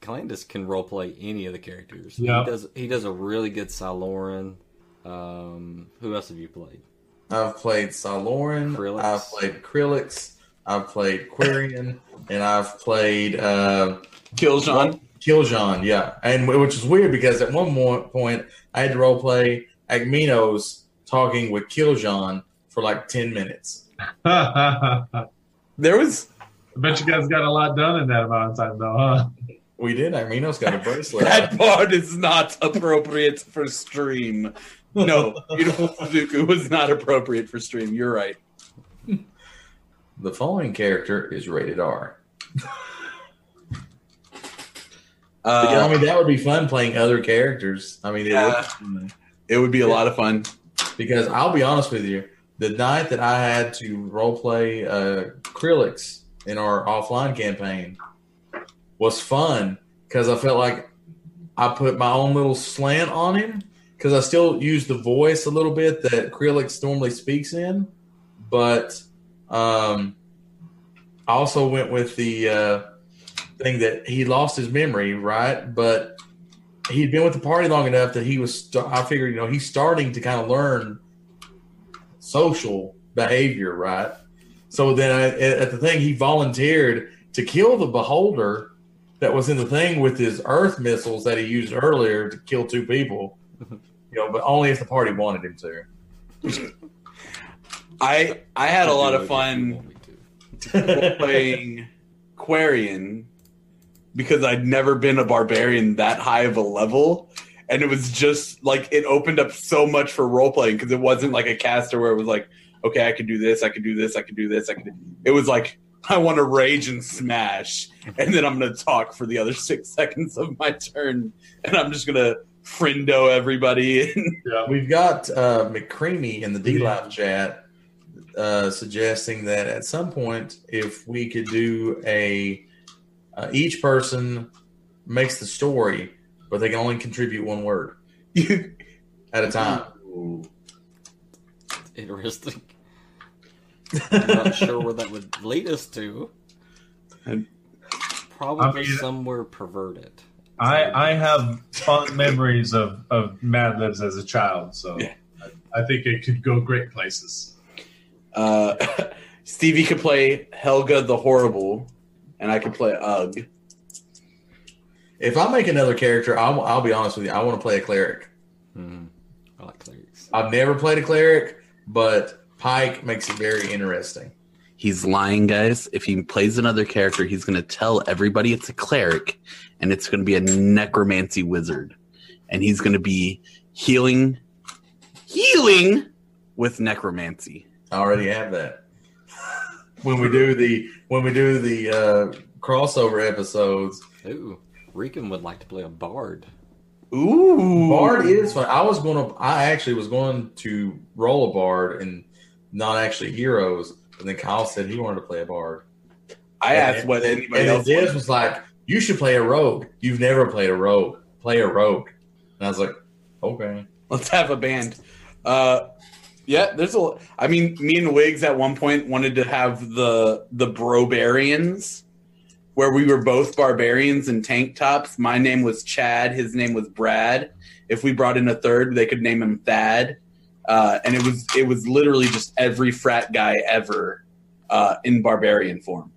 Calandus can roleplay any of the characters. Yeah. He does. He does a really good Siloran. Um, who else have you played? I've played Siloran. Krillix. I've played Krillix. I've played Quarian, and I've played uh, Killjohn. Killjohn. Yeah, and which is weird because at one mo- point I had to role play Acminos talking with Killjohn for like ten minutes. I There was I bet you guys got a lot done in that amount of time, though, huh? We did. Acminos got a bracelet. that part is not appropriate for stream. No, beautiful Suzuku was not appropriate for stream. You're right. the following character is rated R. But, yeah, I Uh, mean, that would be fun playing other characters. I mean, it would, it would be a lot of fun. because I'll be honest with you, the night that I had to role play uh, Krillix in our offline campaign was fun because I felt like I put my own little slant on him because I still use the voice a little bit that Krillix normally speaks in, but um, I also went with the uh, thing that he lost his memory, right? But he'd been with the party long enough that he was. St- I figured, you know, he's starting to kind of learn social behavior, right? So then I, at at the thing, he volunteered to kill the beholder that was in the thing with his earth missiles that he used earlier to kill two people. You know, but only if the party wanted him to. I I had a lot of it if you fun want me to. playing Quarian because I'd never been a barbarian that high of a level. And it was just like it opened up so much for role playing because it wasn't like a caster where it was like, okay, I can do this, I can do this, I can do this, I could. Do... It was like I want to rage and smash, and then I'm gonna talk for the other six seconds of my turn, and I'm just gonna friendo everybody. We've got uh, McCreamy in the DLive chat uh, suggesting that at some point, if we could do a uh, each person makes the story, but they can only contribute one word at a time. Interesting. I'm not sure where that would lead us to. Probably I mean- somewhere perverted. I I have fond memories of of Mad Libs as a child, so Yeah. I, I think it could go great places. uh, Stevie could play Helga the Horrible, and I could play Ugg. If I make another character, I'll, I'll be honest with you. I want to play a cleric. Hmm. I like clerics. I've never played a cleric, but Pike makes it very interesting. He's lying, guys. If he plays another character, he's going to tell everybody it's a cleric, and it's going to be a necromancy wizard, and he's going to be healing, healing with necromancy. I already have that. When we do the when we do the uh, crossover episodes, Ooh, Regan would like to play a bard. Ooh, Bard is fun. I was going to. I actually was going to roll a Bard and not actually heroes. And then Kyle said he wanted to play a Bard. I asked what and, anybody and else. Diz was like, "You should play a rogue. You've never played a rogue. Play a rogue." And I was like, "Okay." Let's have a band. Uh, yeah, there's a. I mean, me and Wiggs at one point wanted to have the the Brobarians, where we were both barbarians in tank tops. My name was Chad. His name was Brad. If we brought in a third, they could name him Thad. Uh, and it was it was literally just every frat guy ever uh, in barbarian form.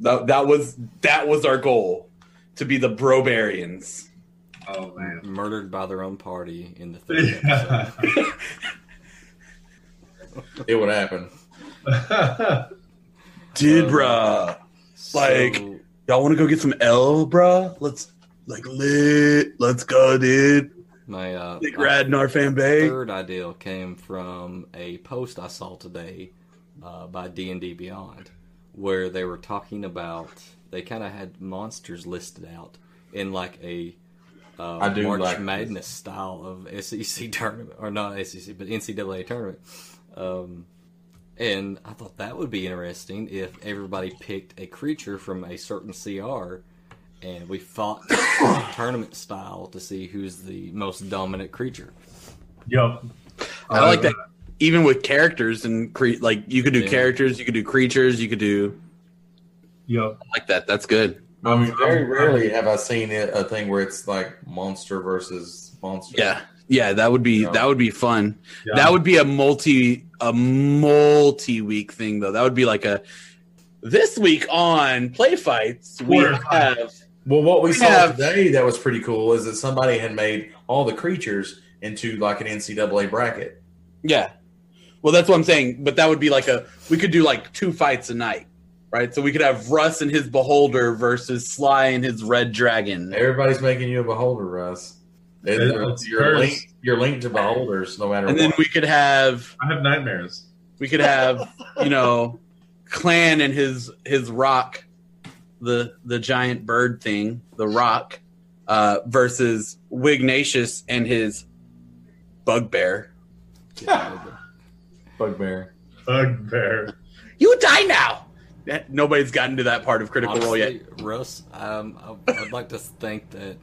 That, that was that was our goal to be the brobarians. Oh man. Murdered by their own party in the third Yeah. episode. It would happen. Dude, Um, bruh. Like- Y'all want to go get some L, bruh? Let's like lit. Let's go, dude. my uh, Like my rad in our fan bay. third idea came from a post I saw today uh, by D and D Beyond, where they were talking about they kind of had monsters listed out in like a uh, I do March like this. Madness style of SEC tournament, or not SEC, but NCAA tournament. Um, and I thought that would be interesting if everybody picked a creature from a certain CR and we fought tournament style to see who's the most dominant creature. Yup. I like uh, that. Even with characters and cre- like you could do Yeah. characters, you could do creatures, you could do Yup. I like that. That's good. I mean, very rarely have I seen it, a thing where it's like monster versus monster. Yeah, yeah, that would be Yeah. that would be fun. Yeah. That would be a multi a multi week thing though. That would be like a this week on play fights we have Well, what we We saw have- today that was pretty cool is that somebody had made all the creatures into like an NCAA bracket. yeah. Well, that's what I'm saying. But that would be like a we could do like two fights a night, right? So we could have Russ and his Beholder versus Sly and his Red Dragon. Everybody's making you a beholder, Russ. It- you're, linked, you're linked to beholders no matter And then we could have I have nightmares. we could have you know clan and his his rock the the giant bird thing the rock uh versus wignatius and his bugbear Bugbear. Bugbear. you die now That- nobody's gotten to that part of critical role yet Honestly, Russ, um, I, I'd like to think that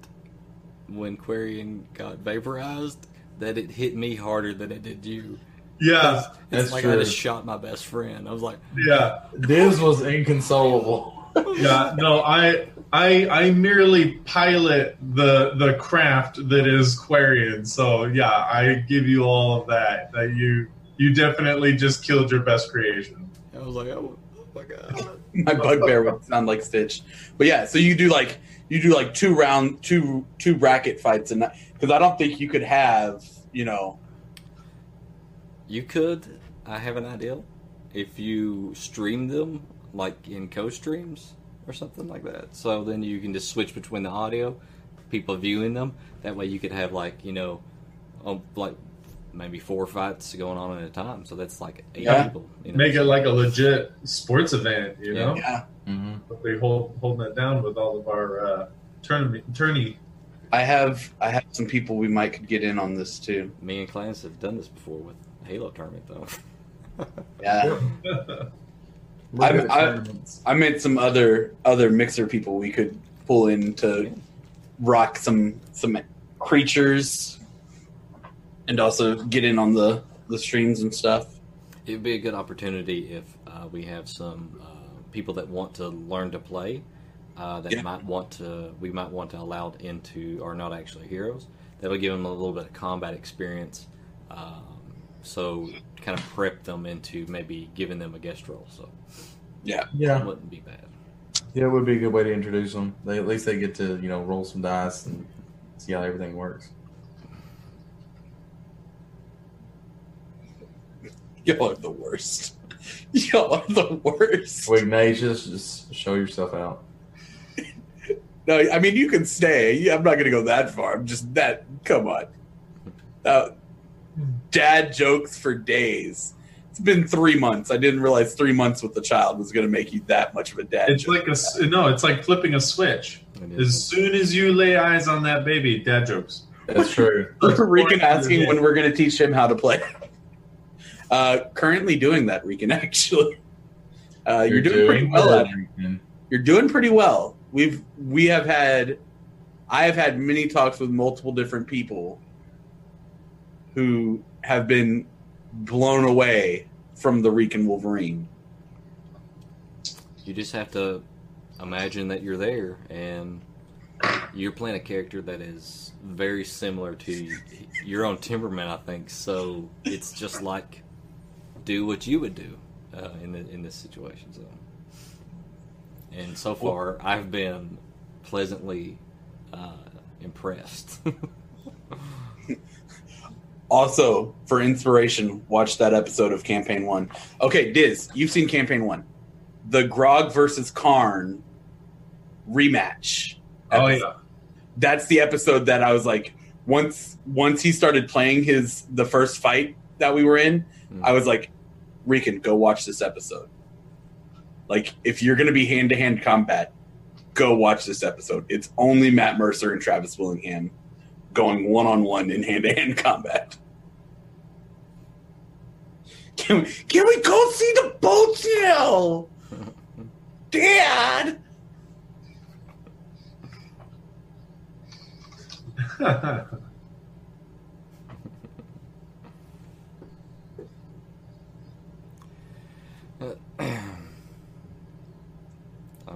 when Quarian got vaporized, that it hit me harder than it did you. Yeah. It's That's like I just shot my best friend. I was like, Yeah. Diz was inconsolable. Yeah. No, I I I merely pilot the the craft that is Quarian. So yeah, I give you all of that. That you you definitely just killed your best creation. I was like, oh, oh my god. my bugbear would sound like stitch but yeah so you do like you do like two round two two bracket fights and because i don't think you could have you know You could. I have an idea. If you stream them like in co-streams or something like that, so then you can just switch between the audio, people viewing them. That way, you could have like you know, um, like maybe four fights going on at a time. So that's like eight Yeah. people. You know? Make it like a legit sports event. You Yeah. know, yeah Mm-hmm. hopefully hold holding that down with all of our uh, tournament tourney. i have i have some people we might could get in on this too Me and Clans have done this before with Halo tournament though. yeah I'm- I- I meant some other other mixer people we could pull in to rock some some creatures and also get in on the the streams and stuff. It'd be a good opportunity if uh, we have some uh, people that want to learn to play uh, that Yeah. might want to. We might want to allow it into are not actually heroes. That'll give them a little bit of combat experience. Um, so kind of prep them into maybe giving them a guest role. So Yeah, Yeah, it wouldn't be bad. yeah, it would be a good way to introduce them. They, at least they get to you know roll some dice and see how everything works. y'all are the worst. Y'all are the worst. Ignatius, just show yourself out. No, I mean you can stay. I'm not going to go that far. I'm just that. Come on. Uh, dad jokes for days. It's been three months. I didn't realize three months with the child was going to make you that much of a dad. It's joke. like a s- no. It's like flipping a switch. As soon as you lay eyes on that baby, dad jokes. That's true. Regan asking when we're going to teach him how to play. Uh, currently doing that, Regan. Actually, uh, you're, doing, pretty well at it. Regan. You're doing pretty well. We've we have had, I have had many talks with multiple different people who have been blown away from the Regan Wolverine. You just have to imagine that you're there and you're playing a character that is very similar to your own temperament, I think. So it's just like do what you would do uh, in the, in this situation. So, and so far, I've been pleasantly uh, impressed. Also, for inspiration, watch that episode of Campaign One. Okay, Diz, you've seen Campaign One, the Grog versus Karn rematch. Oh episode. yeah. that's the episode that I was like, once once he started playing his the first fight that we were in, Hmm. I was like, Rican, go watch this episode. Like, if you're gonna be hand to hand combat, go watch this episode. It's only Matt Mercer and Travis Willingham going one on one in hand to hand combat. Can we, can we go see the boats now? Dad!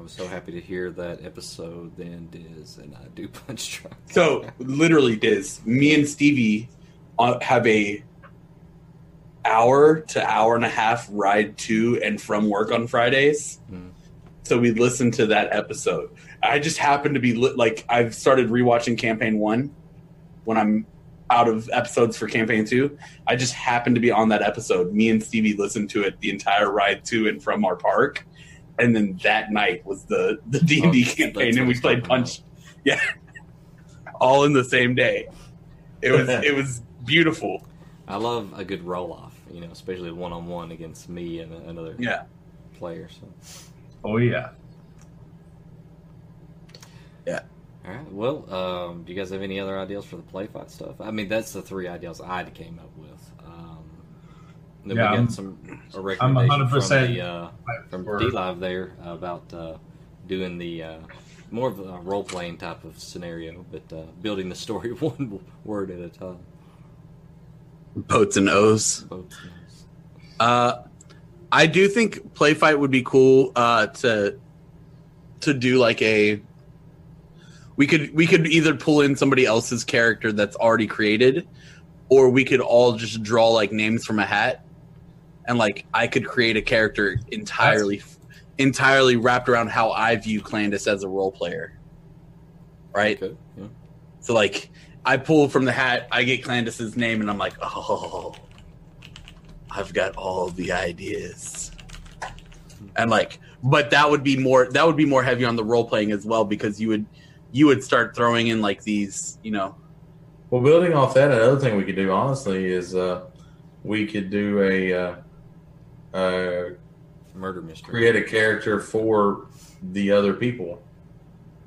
was so happy to hear that episode then, Diz, and I do punch truck. So literally, Diz, me and Stevie uh, have a hour to hour and a half ride to and from work on Fridays. Hmm. So we listened to that episode. I just happened to be li- like I've started rewatching campaign one when I'm out of episodes for campaign two. I just happened to be on that episode. Me and Stevie listened to it the entire ride to and from our park. And then that night was the the D and D Oh, campaign, and we played talking Punch. Yeah, all in the same day. It was it was beautiful. I love a good roll off, you know, especially one on one against me and another Yeah. player. So, Oh yeah. yeah. all right. Well, um, do you guys have any other ideas for the play fight stuff? I mean, that's the three ideas I came up with. Then Yeah, we I'm- some a recommendation from 100% the uh, from for- DLive there about uh, doing the uh, more of a role playing type of scenario, but uh, building the story one word at a time. Boats and O's. Both. Uh, I do think play fight would be cool uh, to to do like a. We could we could either pull in somebody else's character that's already created, or we could all just draw like names from a hat, and like I could create a character entirely entirely wrapped around how I view Clandis as a role player. Right. Okay. Yeah. So like I pull from the hat, I get Clandis's name, and I'm like, oh, I've got all the ideas. And like, but that would be more that would be more heavy on the role playing as well because you would you would start throwing in like these, you know, Well, building off that, another thing we could do, honestly, is uh, we could do a uh, uh, Murder mystery. create a character for the other people.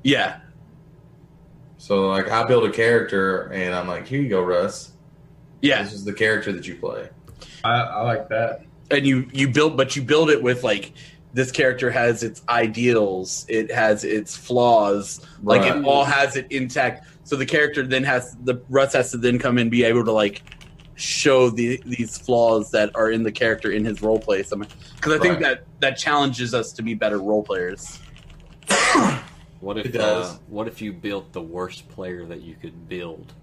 yeah, So, like, I build a character, and I'm like, "Here you go, Russ. yeah, This is the character that you play." I, I like that. and you you build, but you build it with like this character has its ideals, it has its flaws, like it all has it intact. So the character then has the Russ has to then come and be able to like show the these flaws that are in the character in his role play. Because I think Right. that that challenges us to be better role players. What if It does. Uh, what if you built the worst player that you could build?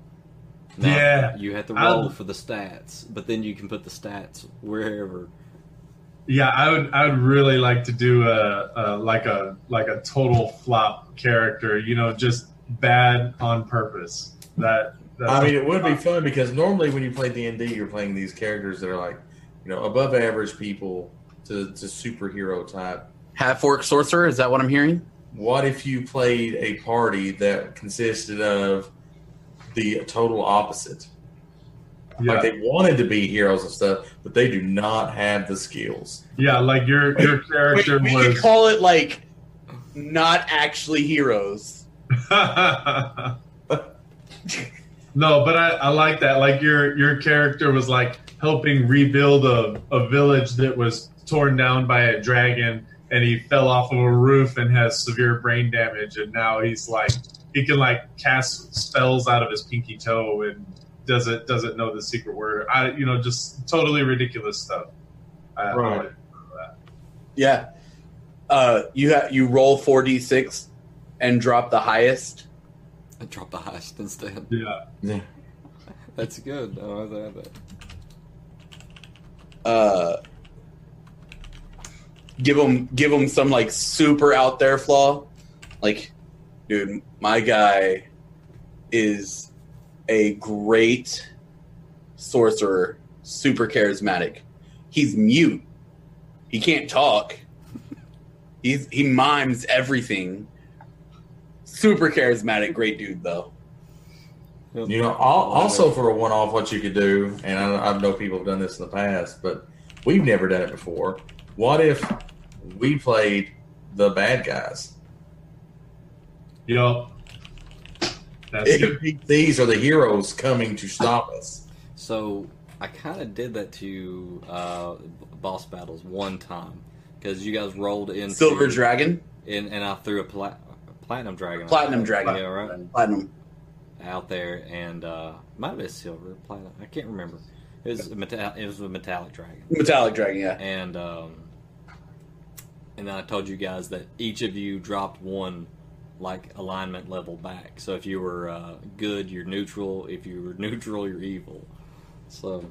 Yeah. you have to I'll- roll for the stats, but then you can put the stats wherever. Yeah, I would. I would really like to do a, a like a like a total flop character. You know, just bad on purpose. That. That's I mean, it would be fun because normally when you play D and D, you're playing these characters that are like, you know, above average people to, to superhero type. Half orc sorcerer is that what I'm hearing? What if you played a party that consisted of the total opposite? yeah, Like they wanted to be heroes and stuff, but they do not have the skills. yeah. Like your your We, character we was. could call it like not actually heroes. no, but I, I like that. Like your your character was like helping rebuild a, a village that was torn down by a dragon, and he fell off of a roof and has severe brain damage, and now he's like he can like cast spells out of his pinky toe and doesn't doesn't know the secret word. I you know just totally ridiculous stuff. I, I Right. like- Yeah. Uh, you ha- you roll four d six and drop the highest. I dropped the highest instead. Yeah. Yeah. That's good. I have that. Uh, give him give him some like super out there flaw. Like, dude, my guy is a great sorcerer, super charismatic. He's mute. He can't talk. He's he mimes everything. Super charismatic, great dude though. You know, also for a one-off, what you could do, and I, I know people have done this in the past, but we've never done it before. What if we played the bad guys? Yup. That's good. These are the heroes coming to stop us. So I kind of did that to uh, boss battles one time because you guys rolled in Silver Dragon, in, and I threw a pla- platinum dragon. Platinum Dragon. Yeah, right. Platinum. Out there, and uh, might have been silver, platinum. I can't remember. It was a meta- It was a metallic dragon, Metallic Dragon, yeah. and um, and then I told you guys that each of you dropped one like alignment level back. So if you were uh, good, you're neutral. If you were neutral, you're evil. So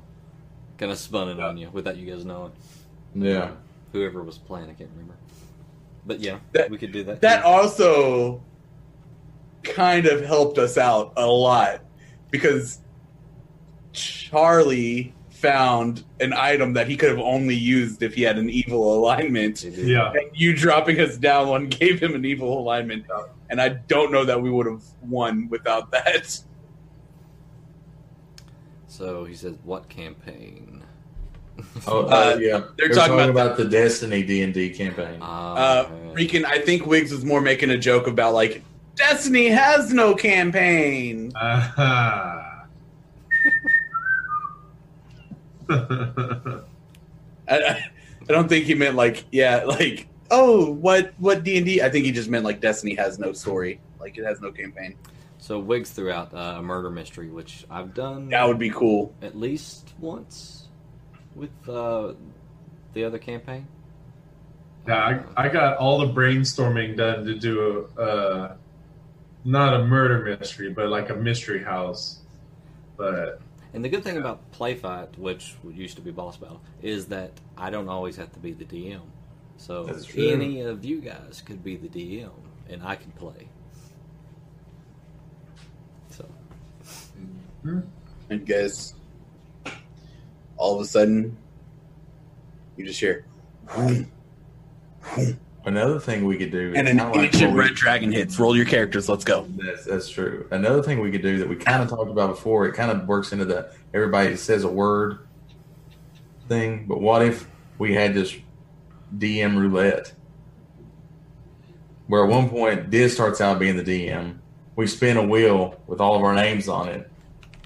kind of spun it on you without you guys knowing. Yeah. Whoever was playing, I can't remember. But yeah, That- we could do that. That too. also kind of helped us out a lot because Charlie found an item that he could have only used if he had an evil alignment. Yeah. And you dropping us down one gave him an evil alignment. And I don't know that we would have won without that. So he says, "What campaign?" Oh, uh, Uh, yeah. they're They were talking about about the Destiny D and D campaign. Ah, Uh, okay. Reekin, I think Wiggs was more making a joke about like Destiny has no campaign. Aha. I, I, I don't think he meant like yeah, like oh what what D and D. I think he just meant like Destiny has no story, like it has no campaign. So Wiggs threw out uh, a murder mystery, which I've done That would be cool. at least once with uh, the other campaign. yeah, I, I got all the brainstorming done to do a, uh, not a murder mystery, but like a mystery house. But And the good thing about play fight, which used to be boss battle, is that I don't always have to be the DM. So any of you guys could be the DM, and I can play. So And guys, all of a sudden, you just hear, Another thing we could do, and an kinda like ancient we- red dragon hits. Roll your characters. Let's go. That's, that's true. Another thing we could do that we kind of talked about before, it kind of works into the everybody says a word thing. But what if we had this DM roulette, where at one point Diz starts out being the DM, we spin a wheel with all of our names on it,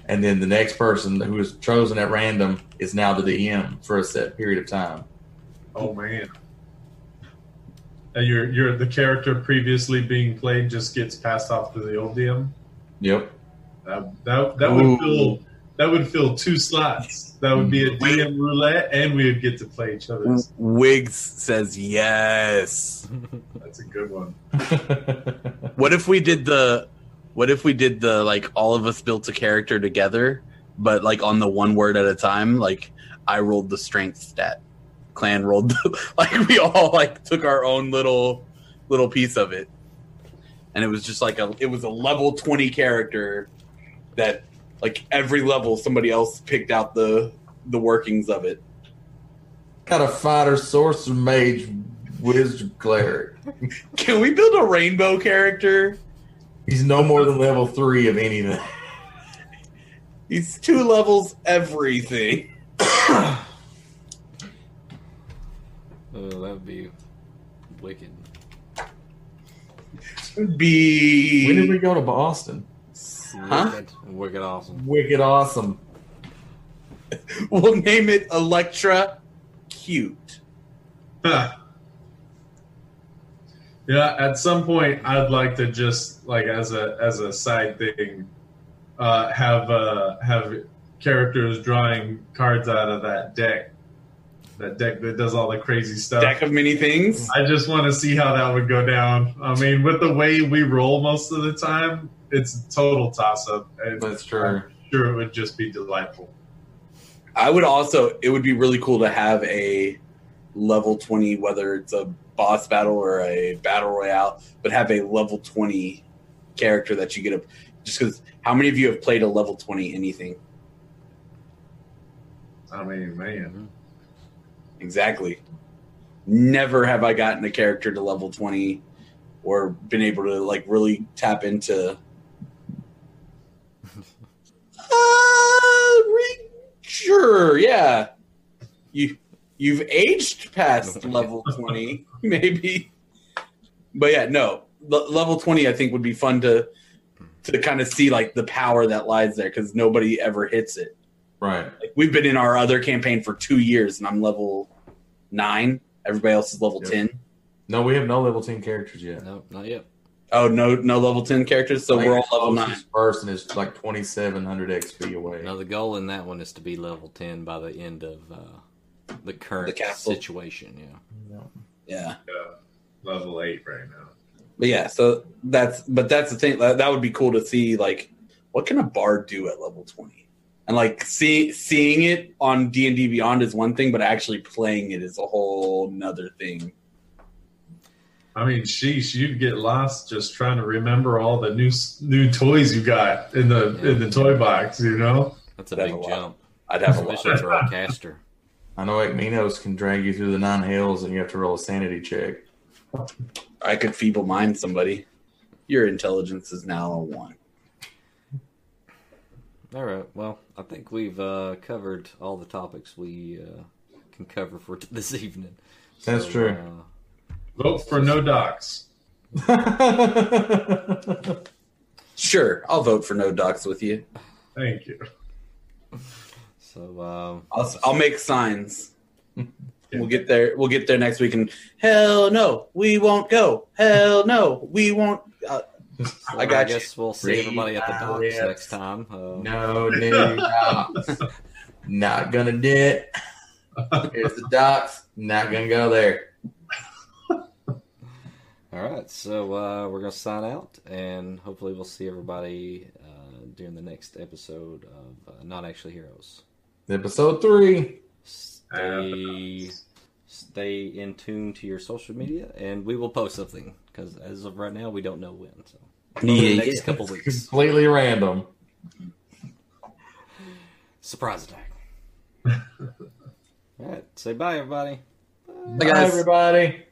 and then the next person who is chosen at random is now the DM for a set period of time. oh man, and your your the character previously being played just gets passed off to the old DM. Yep. That that, that Ooh. would fill that would fill two slots. That would be a DM roulette, and we would get to play each other. Wiggs says yes. That's a good one. What if we did the? What if we did the like all of us built a character together, but like on the one word at a time? Like I rolled the strength stat, clan rolled the, like we all like took our own little little piece of it, and it was just like a it was a level twenty character that like every level somebody else picked out the the workings of it. Got a fighter, sorcerer, mage, wizard, cleric. Can we build a rainbow character? He's no more than level three of anything. He's two levels everything. Oh, that would be wicked. Be When did we go to Boston? Huh? Wicked, wicked awesome. Wicked awesome. We'll name it Electra Cute. Huh. Yeah, at some point, I'd like to just like as a as a side thing, uh, have uh, have characters drawing cards out of that deck that deck that does all the crazy stuff. Deck of many things. I just want to see how that would go down. I mean, with the way we roll most of the time, it's a total toss up. That's true. I'm sure it would just be delightful. I would also. It would be really cool to have a level twenty, whether it's a boss battle or a battle royale, but have a level twenty character that you get a. Just because, how many of you have played a level twenty anything? I mean, man, Exactly. Never have I gotten a character to level 20 or been able to like really tap into uh, re- sure, yeah. You you've aged past level 20 maybe. But yeah, no. Le- level 20 I think would be fun to to kind of see like the power that lies there cuz nobody ever hits it. Right. Like we've been in our other campaign for two years, and I'm level nine. Everybody else is level Yep. ten. No, we have no level ten characters yet. No, not yet. Oh no, no level ten characters. So we're all level nine. Closest person is like twenty seven hundred XP away. Now the goal in that one is to be level ten by the end of uh, the current The castle. situation. Yeah. Yeah, level eight right now. But yeah. So that's but that's the thing. That, that would be cool to see. Like, what can a bard do at level twenty? And like see, seeing it on D and D Beyond is one thing, but actually playing it is a whole nother thing. I mean, sheesh, you'd get lost just trying to remember all the new new toys you got in the in the toy box. You know, That's a That's big a jump, I'd have a lot. especially for a caster. I know Minos can drag you through the nine hills, and you have to roll a sanity check. I could feeble mind somebody. Your intelligence is now a one. All right. Well, I think we've uh, covered all the topics we uh, can cover for t- this evening. That's true. Uh, vote for no docs. Sure, I'll vote for no docs with you. Thank you. so um, I'll, I'll make signs. We'll get there. We'll get there next week. And hell no, we won't go. Hell no, we won't. Uh, I I got you. guess we'll see everybody at the docks Yes. next time. Uh, no new docs. Not gonna do it. Here's the docks. Not gonna go there. All right, so uh, we're gonna sign out, and hopefully we'll see everybody uh, during the next episode of uh, Not Actually Heroes. Episode three. Stay, stay in tune to your social media, and we will post something because as of right now, we don't know when. So over the Yeah, next yeah. couple weeks, Completely random. surprise attack. All right, say bye, everybody. Bye, Bye, guys. everybody.